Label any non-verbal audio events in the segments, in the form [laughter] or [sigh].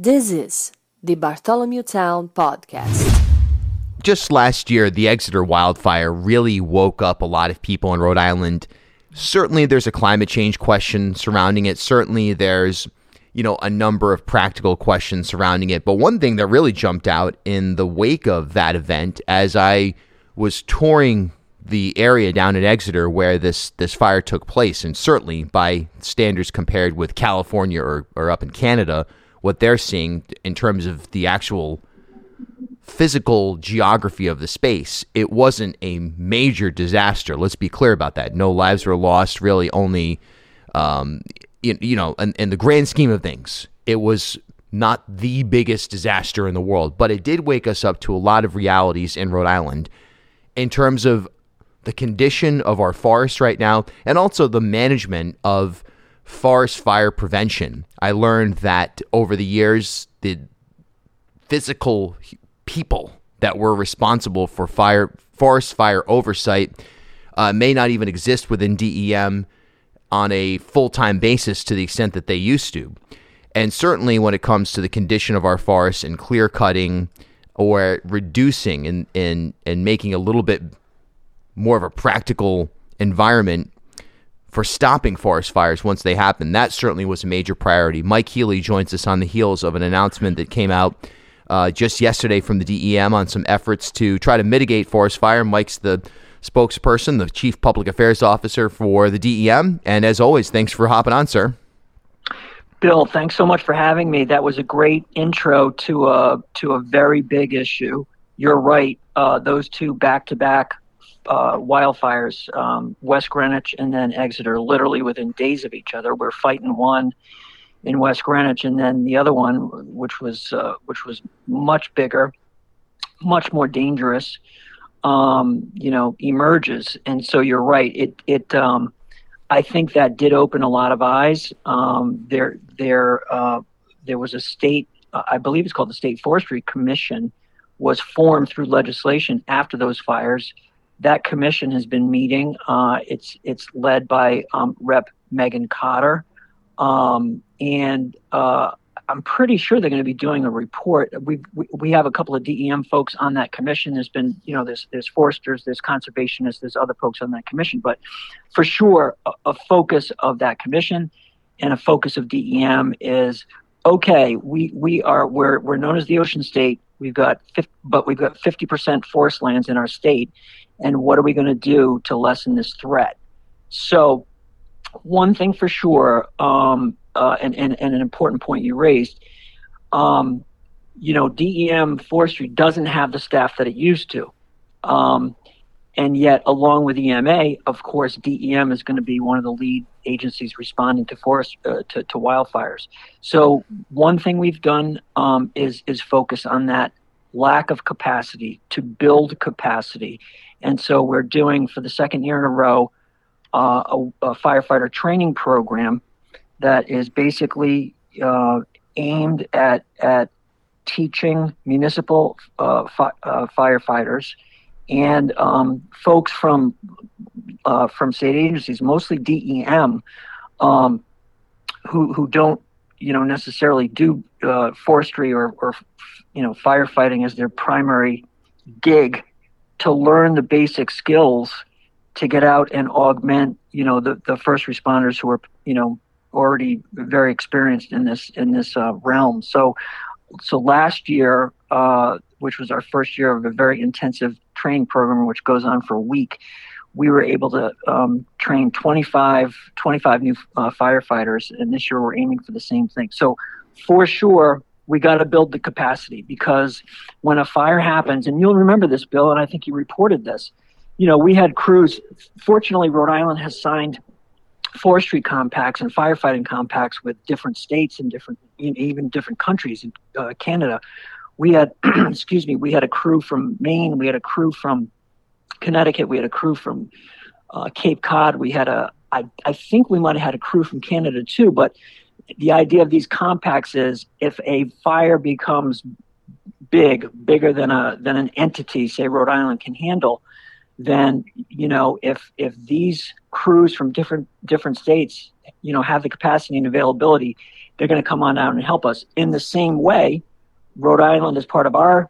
This is the Bartholomew Town Podcast. Just last year, the Exeter wildfire really woke up a lot of people in Rhode Island. Certainly, there's a climate change question surrounding it. Certainly, there's you know a number of practical questions surrounding it. But one thing that really jumped out in the wake of that event, as I was touring the area down in Exeter where this this fire took place, and certainly by standards compared with California or, or up in Canada, what they're seeing in terms of the actual physical geography of the space, it wasn't a major disaster. Let's be clear about that. No lives were lost. Really, only um, you, you know, in, in the grand scheme of things, it was not the biggest disaster in the world, but it did wake us up to a lot of realities in Rhode Island in terms of the condition of our forests right now and also the management of forest fire prevention. I learned that over the years, the physical people that were responsible for fire forest fire oversight uh, may not even exist within DEM on a full time basis to the extent that they used to. And certainly when it comes to the condition of our forests and clear cutting or reducing and, and, and making a little bit more of a practical environment for stopping forest fires once they happen. That certainly was a major priority. Mike Healey joins us on the heels of an announcement that came out uh, just yesterday from the DEM on some efforts to try to mitigate forest fire. Mike's the spokesperson, the chief public affairs officer for the DEM. And as always, thanks for hopping on, sir. Bill, thanks so much for having me. That was a great intro to a to a very big issue. You're right; uh, those two back-to-back uh, wildfires, um, West Greenwich and then Exeter, literally within days of each other. We're fighting one in West Greenwich, and then the other one, which was uh, which was much bigger, much more dangerous, um, you know, emerges. And so you're right. It it um, I think that did open a lot of eyes. Um, there there uh, there was a state, I believe it's called the State Forestry Commission, was formed through legislation after those fires that commission has been meeting. Uh, it's it's led by um, Rep. Megan Cotter, um, and uh, I'm pretty sure they're going to be doing a report. We, we we have a couple of DEM folks on that commission. There's been you know there's there's foresters, there's conservationists, there's other folks on that commission, but for sure a, a focus of that commission and a focus of DEM is okay. We we are we're we're known as the ocean state. We've got 50, but we've got 50% forest lands in our state, and what are we going to do to lessen this threat? So, one thing for sure, um, uh, and, and, and an important point you raised, um, you know, DEM forestry doesn't have the staff that it used to. Um, and yet, along with EMA, of course, DEM is going to be one of the lead agencies responding to forest uh, to, to, wildfires. So, one thing we've done um, is is focus on that lack of capacity to build capacity and so we're doing for the second year in a row uh, a, a, firefighter training program that is basically uh, aimed at at teaching municipal uh, fi- uh, firefighters and um, folks from uh, from state agencies, mostly DEM, um, who who don't you know necessarily do uh, forestry or, or you know firefighting as their primary gig to learn the basic skills to get out and augment, you know, the, the first responders who are, you know, already very experienced in this in this uh, realm. So, so last year, uh, which was our first year of a very intensive training program, which goes on for a week, we were able to um, train 25, 25 new uh, firefighters, and this year we're aiming for the same thing. So, for sure, we got to build the capacity because when a fire happens, and you'll remember this, Bill, and I think you reported this. You know, we had crews. Fortunately, Rhode Island has signed forestry compacts and firefighting compacts with different states and different, even different countries in uh, Canada. We had, [clears throat] excuse me, we had a crew from Maine. We had a crew from Connecticut. We had a crew from uh, Cape Cod. We had a, I, I think we might have had a crew from Canada too, but the idea of these compacts is if a fire becomes big, bigger than a than an entity, say Rhode Island can handle, then you know if if these crews from different different states you know have the capacity and availability, they're going to come on out and help us. In the same way, Rhode Island, as part of our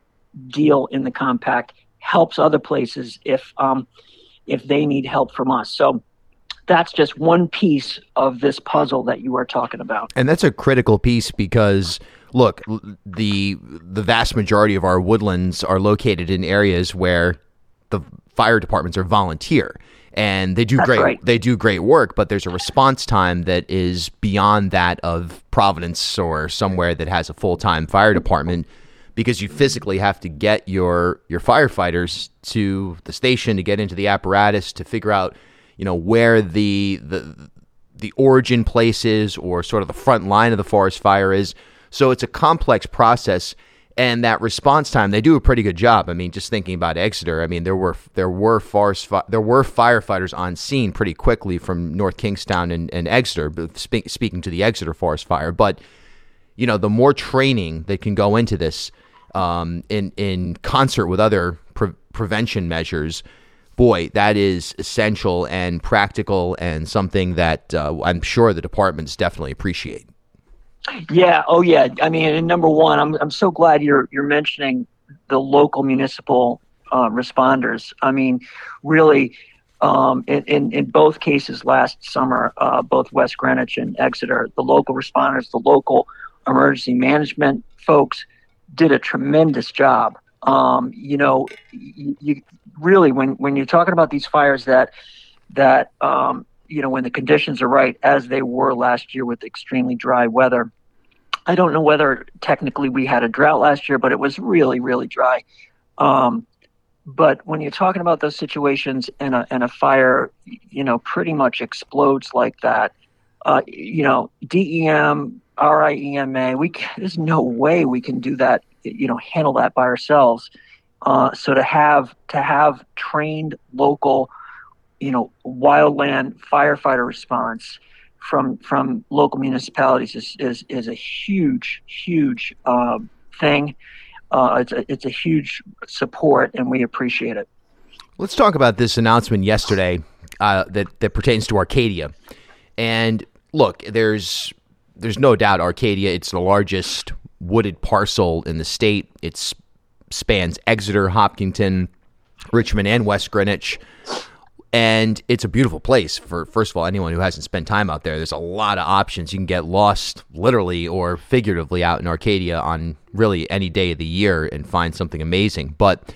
deal in the compact, helps other places if um, if they need help from us. So that's just one piece of this puzzle that you are talking about. And that's a critical piece because look, the the vast majority of our woodlands are located in areas where the fire departments are volunteer and they do That's great right. they do great work but there's a response time that is beyond that of Providence or somewhere that has a full-time fire department because you physically have to get your your firefighters to the station to get into the apparatus to figure out you know where the the the origin place is or sort of the front line of the forest fire is so it's a complex process and that response time they do a pretty good job. I mean just thinking about exeter i mean there were there were forest there were firefighters on scene pretty quickly from north kingstown and, and exeter spe- speaking to the exeter forest fire. But you know the more training that can go into this um, in in concert with other pre- prevention measures boy that is essential and practical and something that uh, i'm sure the departments definitely appreciate Yeah. Oh, yeah. I mean, number one, I'm I'm so glad you're you're mentioning the local municipal uh, responders. I mean, really, um, in, in in both cases last summer, uh, both West Greenwich and Exeter, the local responders, the local emergency management folks, did a tremendous job. Um, you know, you, you really when when you're talking about these fires that that um, you know when the conditions are right, as they were last year with extremely dry weather. I don't know whether technically we had a drought last year, but it was really, really dry. Um, but when you're talking about those situations and a, and a fire, you know, pretty much explodes like that, uh, you know, DEM, RIEMA, we there's no way we can do that, you know, handle that by ourselves. Uh, so to have to have trained local, you know, wildland firefighter response from from local municipalities is is, is a huge huge um, thing. Uh, it's a, it's a huge support, and we appreciate it. Let's talk about this announcement yesterday uh, that that pertains to Arcadia. And look, there's there's no doubt Arcadia. It's the largest wooded parcel in the state. It spans Exeter, Hopkinton, Richmond, and West Greenwich. And it's a beautiful place for first of all anyone who hasn't spent time out there. There's a lot of options. You can get lost literally or figuratively out in Arcadia on really any day of the year and find something amazing. But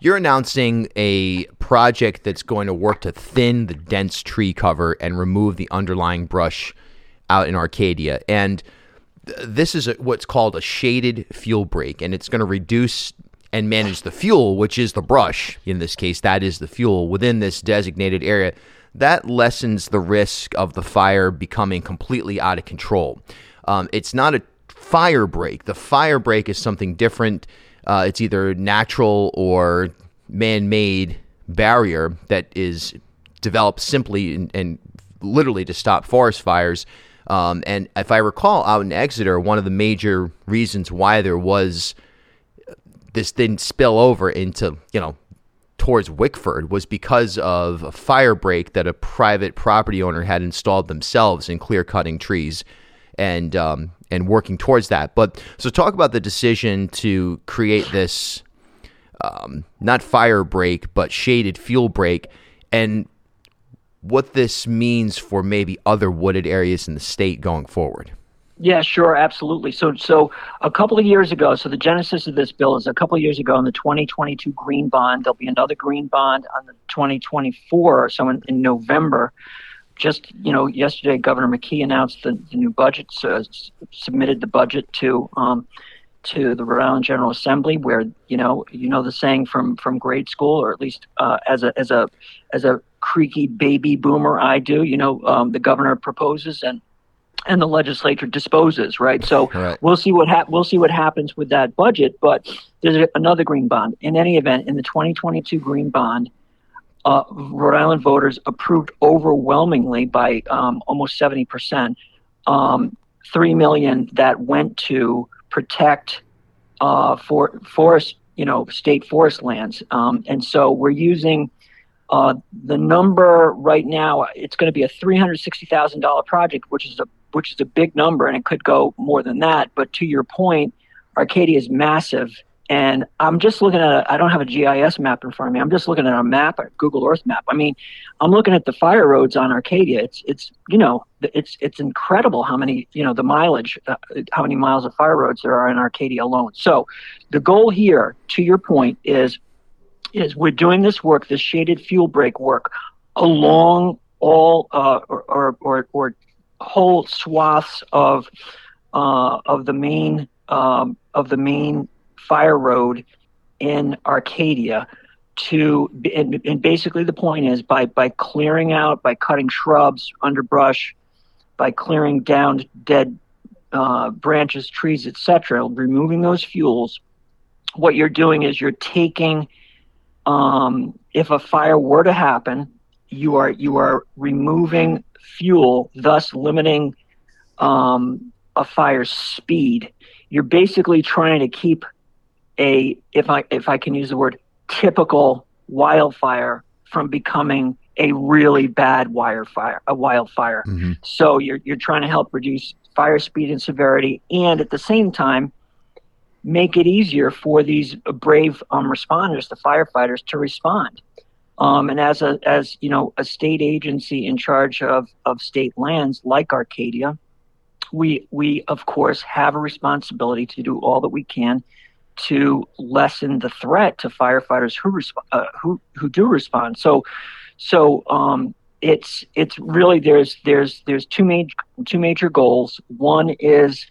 you're announcing a project that's going to work to thin the dense tree cover and remove the underlying brush out in Arcadia. And th- this is what's called a shaded fuel break, and it's going to reduce and manage the fuel, which is the brush. In this case, that is the fuel within this designated area. That lessens the risk of the fire becoming completely out of control. Um, it's not a fire break. The fire break is something different. Uh, it's either natural or man-made barrier that is developed simply and, and literally to stop forest fires. Um, and if I recall, out in Exeter, one of the major reasons why there was this didn't spill over into you know towards Wickford was because of a fire break that a private property owner had installed themselves in clear cutting trees and um, and working towards that. But so talk about the decision to create this um, not fire break but shaded fuel break and what this means for maybe other wooded areas in the state going forward. Yeah, sure, absolutely. So, so a couple of years ago, so the genesis of this bill is a couple of years ago in the 2022 green bond. There'll be another green bond on the 2024, so in, in November. Just you know, yesterday Governor McKee announced the, the new budget, so s- submitted the budget to um, to the Rhode Island General Assembly, where you know you know the saying from from grade school, or at least uh, as a as a as a creaky baby boomer, I do. You know, um, the governor proposes and and the legislature disposes, right? So Right. we'll see what hap- we'll see what happens with that budget. But there's another green bond. In any event, in the 2022 green bond, uh, Rhode Island voters approved overwhelmingly by um, almost 70 percent, um, three million that went to protect uh, for forest, you know, state forest lands. Um, and so we're using Uh, the number right now, it's going to be a three hundred sixty thousand dollar project, which is a which is a big number, and it could go more than that. But to your point, Arcadia is massive, and I'm just looking at. I don't have a GIS map in front of me. I'm just looking at a map, a Google Earth map. I mean, I'm looking at the fire roads on Arcadia. It's it's you know it's it's incredible how many you know the mileage, uh, how many miles of fire roads there are in Arcadia alone. So, the goal here, to your point, is is we're doing this work, this shaded fuel break work, along all uh, or, or, or, or whole swaths of uh, of the main um, of the main fire road in Arcadia to and, and, basically the point is by by clearing out by cutting shrubs underbrush by clearing down dead uh, branches trees etc removing those fuels what you're doing is you're taking um, if a fire were to happen, you are you are removing fuel, thus limiting um, a fire's speed. You're basically trying to keep a if I if I can use the word typical wildfire from becoming a really bad wildfire a wildfire. Mm-hmm. So you're you're trying to help reduce fire speed and severity, and at the same time make it easier for these brave um, responders, the firefighters, to respond. Um, and as a as you know a state agency in charge of of state lands like Arcadia, we we of course have a responsibility to do all that we can to lessen the threat to firefighters who resp- uh, who who do respond. So so um, it's it's really there's there's there's two major two major goals. One is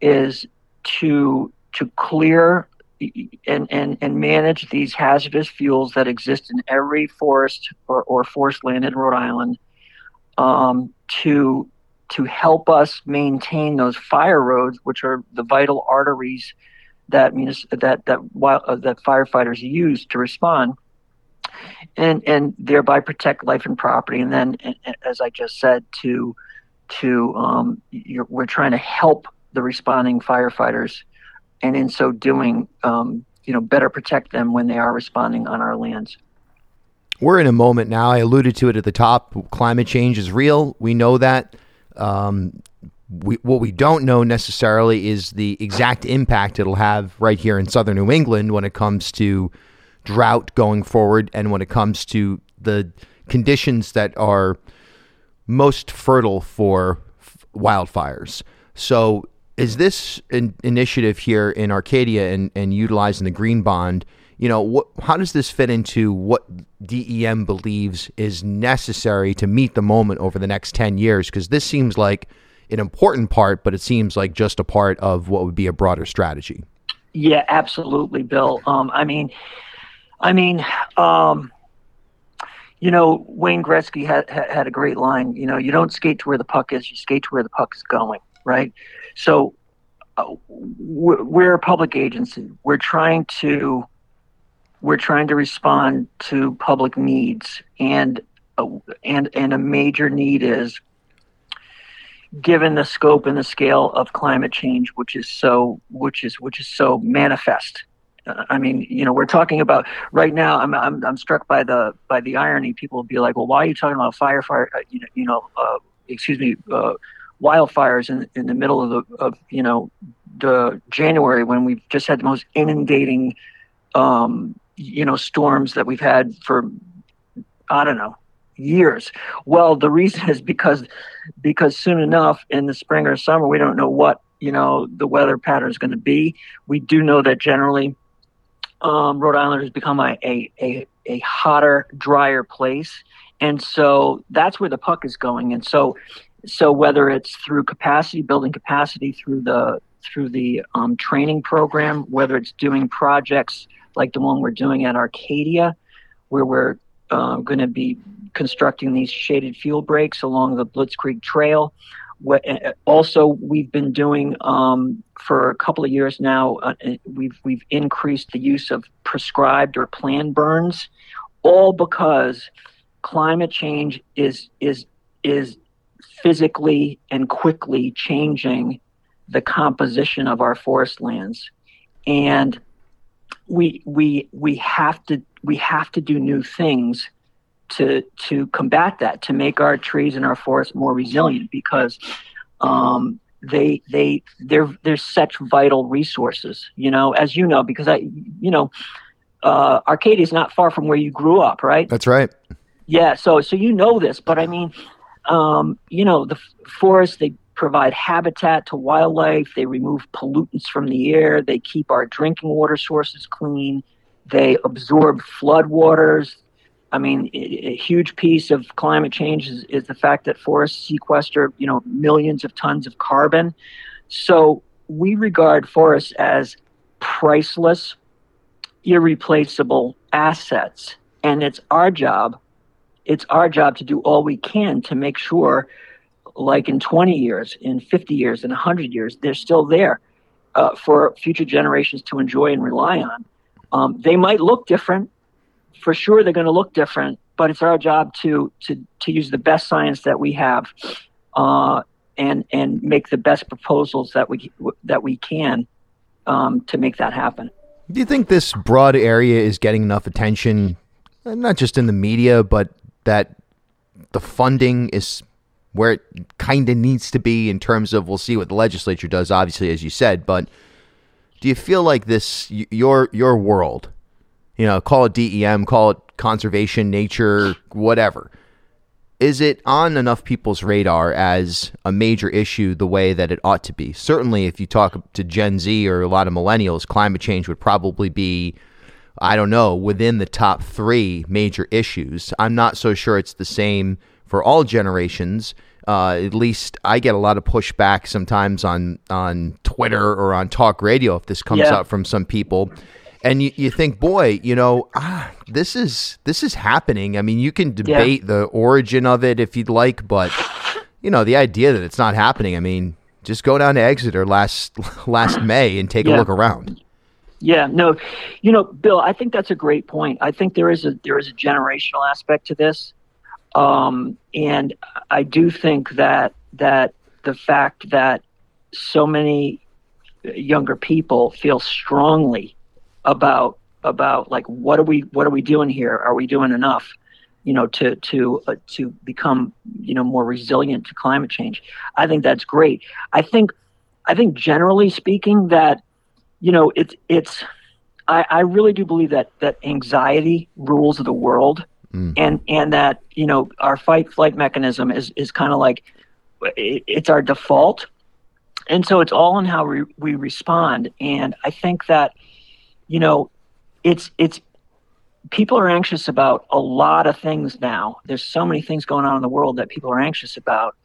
is to to clear and, and, and manage these hazardous fuels that exist in every forest or, or forest land in Rhode Island um, to to help us maintain those fire roads, which are the vital arteries that that that uh, that firefighters use to respond, and and thereby protect life and property. And then, as I just said, to to um, we're trying to help the responding firefighters and in so doing, um, you know, better protect them when they are responding on our lands. We're in a moment now. I alluded to it at the top. Climate change is real. We know that. Um, we, what we don't know necessarily is the exact impact it'll have right here in southern New England when it comes to drought going forward and when it comes to the conditions that are most fertile for f- wildfires. So is this an initiative here in Arcadia and, and utilizing the green bond? You know, what, how does this fit into what DEM believes is necessary to meet the moment over the next 10 years? Because this seems like an important part, but it seems like just a part of what would be a broader strategy. Yeah, absolutely, Bill. Um, I mean, I mean, um, you know, Wayne Gretzky had, had a great line. You know, you don't skate to where the puck is; you skate to where the puck is going. Right. So uh, we're a public agency. We're trying to we're trying to respond to public needs, and uh, and and a major need is given the scope and the scale of climate change, which is so which is which is so manifest. Uh, I mean, you know, we're talking about right now. I'm, I'm I'm struck by the by the irony. People will be like, "Well, why are you talking about fire fire?" Uh, you know, you know, uh, excuse me, uh, wildfires in, in the middle of the of you know the January when we've just had the most inundating um, you know storms that we've had for I don't know years. Well, the reason is because because soon enough in the spring or summer we don't know what you know the weather pattern is going to be. We do know that generally um, Rhode Island has become a, a, a, a hotter, drier place. And so that's where the puck is going. And so so whether it's through capacity building capacity through the through the um, training program, whether it's doing projects like the one we're doing at Arcadia, where we're uh, going to be constructing these shaded fuel breaks along the Blitzkrieg Trail. Also, we've been doing um, for a couple of years now. Uh, we've we've increased the use of prescribed or planned burns, all because climate change is is is physically and quickly changing the composition of our forest lands and we we we have to we have to do new things to to combat that, to make our trees and our forests more resilient, because um, they they they're they're such vital resources. You know, as you know, because I you know, uh, Arcadia is not far from where you grew up, right? That's right. Yeah, so so you know this, but I mean, um, you know, the forests they provide habitat to wildlife. They remove pollutants from the air. They keep our drinking water sources clean. They absorb floodwaters. I mean, a huge piece of climate change is, is the fact that forests sequester, you know, millions of tons of carbon. So we regard forests as priceless, irreplaceable assets. And it's our job, it's our job to do all we can to make sure like in 20 years, in 50 years, in 100 years, they're still there uh, for future generations to enjoy and rely on. Um, they might look different. For sure, they're going to look different, but it's our job to, to, to use the best science that we have uh, and, and make the best proposals that we, that we can um, to make that happen. Do you think this broad area is getting enough attention, not just in the media, but that the funding is where it kind of needs to be in terms of we'll see what the legislature does obviously as you said but do you feel like this your your world you know call it DEM call it conservation nature whatever is it on enough people's radar as a major issue the way that it ought to be? Certainly if you talk to Gen Z or a lot of millennials climate change would probably be I don't know within the top 3 major issues i'm not so sure it's the same for all generations. Uh, at least I get a lot of pushback sometimes on on Twitter or on talk radio if this comes yeah. out from some people. And you, you think, boy, you know, ah, this is this is happening. I mean, you can debate yeah. the origin of it if you'd like, but you know, the idea that it's not happening. I mean, just go down to Exeter last [laughs] last May and take yeah. a look around. Yeah, no, you know, Bill, I think that's a great point. I think there is a there is a generational aspect to this. Um, and I do think that that the fact that so many younger people feel strongly about about like what are we what are we doing here? Are we doing enough? You know, to to uh, to become you know more resilient to climate change. I think that's great. I think I think generally speaking that you know it's it's I, I really do believe that that anxiety rules the world Mm. And and that you know our fight flight mechanism is is kind of like it, it's our default, and so it's all in how we, we respond. And I think that you know it's it's people are anxious about a lot of things now. There's so many things going on in the world that people are anxious about.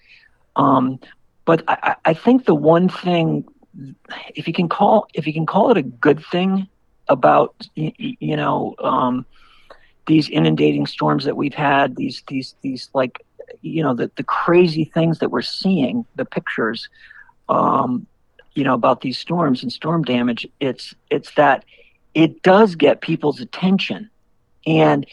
Um, but I, I think the one thing, if you can call if you can call it a good thing about you, you know um, these inundating storms that we've had, these these these like you know the the crazy things that we're seeing, the pictures, um, you know about these storms and storm damage. It's it's that it does get people's attention, and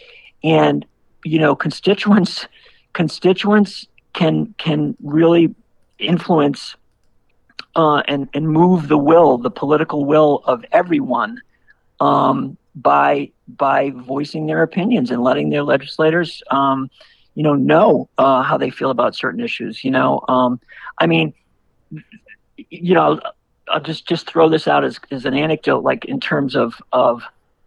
and you know constituents constituents can can really influence uh, and and move the will, the political will of everyone um, by by voicing their opinions and letting their legislators, um, you know, know uh, how they feel about certain issues. You know, um, I mean, you know, I'll just just throw this out as, as an anecdote, like in terms of of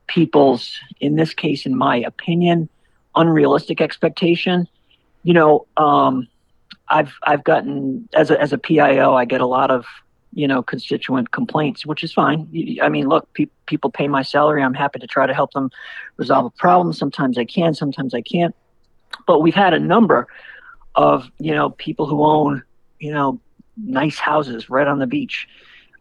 people's, in this case, in my opinion, unrealistic expectation. You know, um, I've I've gotten as a as a PIO, I get a lot of you know, constituent complaints, which is fine. I mean, look, pe- people pay my salary. I'm happy to try to help them resolve a problem. Sometimes I can, sometimes I can't. But we've had a number of, you know, people who own, you know, nice houses right on the beach.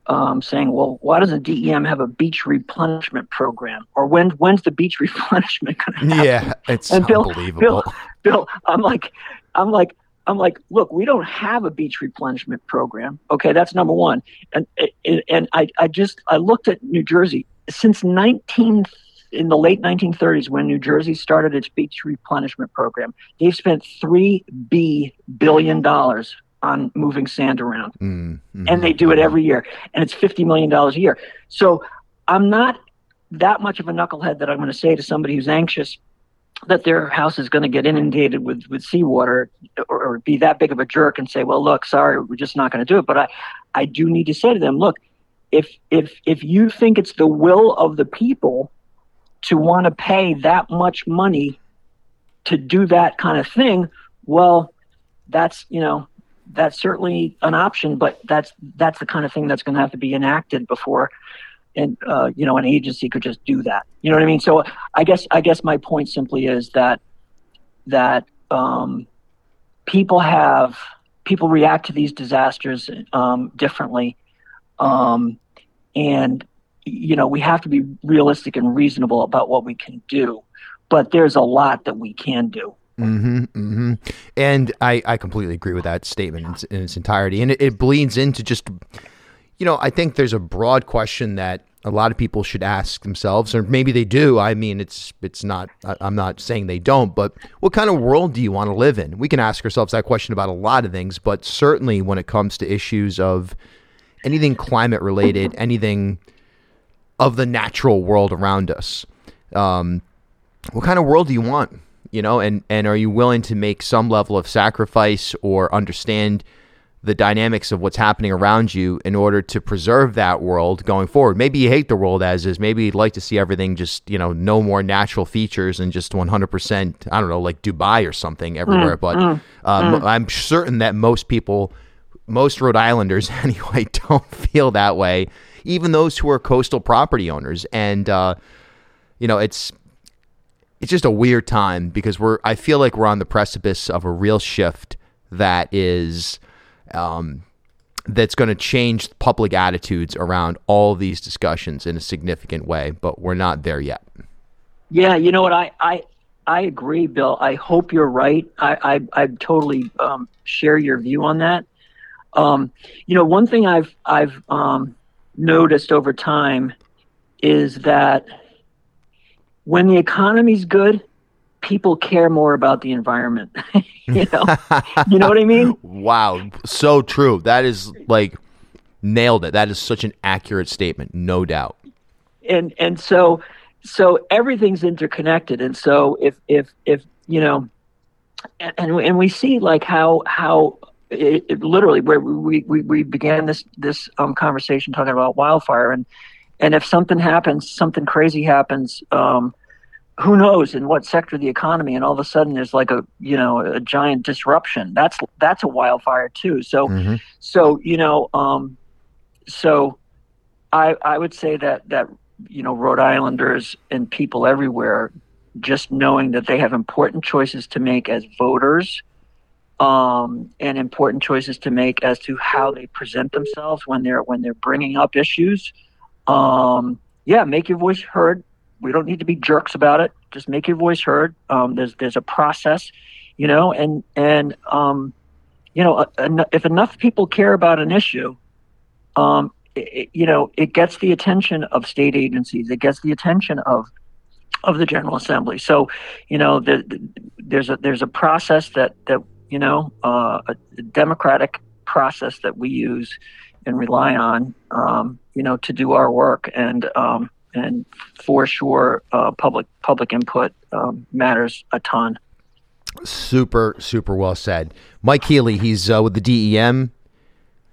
Um, saying, well, why doesn't DEM have a beach replenishment program? Or when when's the beach [laughs] replenishment going to happen? Yeah, it's and Bill, unbelievable. Bill, Bill, I'm like, I'm like, I'm like, look, we don't have a beach replenishment program. Okay, that's number one. And and, I, I just I looked at New Jersey since 19 in the late 1930s when New Jersey started its beach replenishment program. They've spent three b billion dollars on moving sand around, mm-hmm. and they do it every year, and it's 50 million dollars a year. So I'm not that much of a knucklehead that I'm going to say to somebody who's anxious that their house is going to get inundated with with seawater or, or be that big of a jerk and say, "Well, look, sorry, we're just not going to do it." But I I do need to say to them, look, if if if you think it's the will of the people to want to pay that much money to do that kind of thing, well, that's you know that's certainly an option, but that's that's the kind of thing that's going to have to be enacted before, and uh, you know, an agency could just do that. You know what I mean? So I guess I guess my point simply is that that um, people have people react to these disasters um, differently, um, and you know we have to be realistic and reasonable about what we can do. But there's a lot that we can do. Mm-hmm, mm-hmm. And I, I completely agree with that statement in, in its entirety. And it, it bleeds into just, you know, I think there's a broad question that a lot of people should ask themselves, or maybe they do. I mean, it's it's not. I'm not saying they don't, but what kind of world do you want to live in? We can ask ourselves that question about a lot of things, but certainly when it comes to issues of anything climate related, anything of the natural world around us, um, what kind of world do you want? you know, and and are you willing to make some level of sacrifice or understand the dynamics of what's happening around you in order to preserve that world going forward. Maybe you hate the world as is. Maybe you'd like to see everything just, you know, no more natural features and just 100%, I don't know, like Dubai or something everywhere. Mm, but mm, um, mm. I'm certain that most people, most Rhode Islanders [laughs] anyway, don't feel that way. Even those who are coastal property owners. And, uh, you know, it's it's just a weird time because we're I feel like we're on the precipice of a real shift that is um, that's going to change public attitudes around all these discussions in a significant way, but we're not there yet. Yeah, you know what I I I agree, Bill. I hope you're right. I I, I totally um, share your view on that. Um, you know, one thing I've I've um, noticed over time is that when the economy's good, people care more about the environment. [laughs] [laughs] you know, you know what I mean? Wow, so true. That is like nailed it. That is such an accurate statement, no doubt. And and so so everything's interconnected. And so if if if you know, and and we see like how how it, it literally where we, we we began this this um, conversation talking about wildfire and and if something happens, something crazy happens, um, who knows in what sector of the economy, and all of a sudden there's like a you know a giant disruption. That's that's a wildfire too. So mm-hmm. so you know um, so I I would say that that you know Rhode Islanders and people everywhere just knowing that they have important choices to make as voters um, and important choices to make as to how they present themselves when they're when they're bringing up issues um, yeah, make your voice heard. We don't need to be jerks about it. Just make your voice heard. Um, there's there's a process, you know, and and um, you know, if enough people care about an issue, um, it, you know, it gets the attention of state agencies. It gets the attention of of the General Assembly. So, you know, the, the, there's a there's a process that that you know uh, a democratic process that we use and rely on, um, you know, to do our work. And um, and for sure, uh, public public input um, matters a ton. Super, super well said, Mike Healey. He's uh, with the DEM.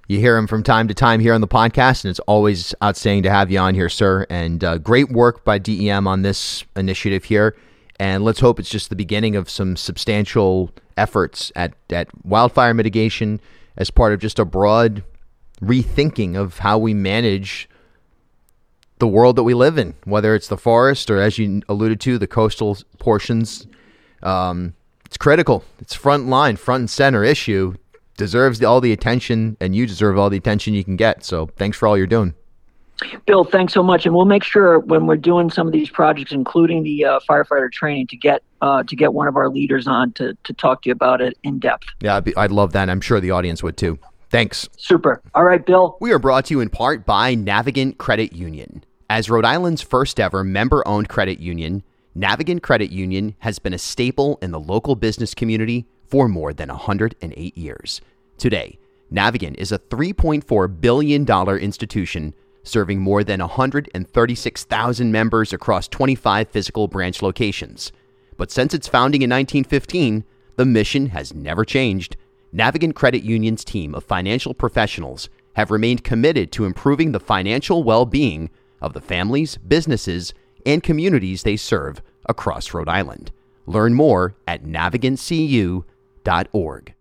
You hear him from time to time here on the podcast, and it's always outstanding to have you on here, sir. And uh, great work by DEM on this initiative here. And let's hope it's just the beginning of some substantial efforts at, at wildfire mitigation as part of just a broad rethinking of how we manage the world that we live in, whether it's the forest or, as you alluded to, the coastal portions. Um, it's critical. It's front line, front and center issue. Deserves all the attention, and you deserve all the attention you can get. So, thanks for all you're doing. Bill, thanks so much, and we'll make sure when we're doing some of these projects, including the uh, firefighter training, to get uh, to get one of our leaders on to to talk to you about it in depth. Yeah, I'd, be, I'd love that. I'm sure the audience would too. Thanks. Super. All right, Bill. We are brought to you in part by Navigant Credit Union. As Rhode Island's first ever member owned credit union, Navigant Credit Union has been a staple in the local business community for more than 108 years. Today, Navigant is a $3.4 billion institution serving more than 136,000 members across 25 physical branch locations. But since its founding in 1915, the mission has never changed. Navigant Credit Union's team of financial professionals have remained committed to improving the financial well being of the families, businesses, and communities they serve across Rhode Island. Learn more at navigantcu.org.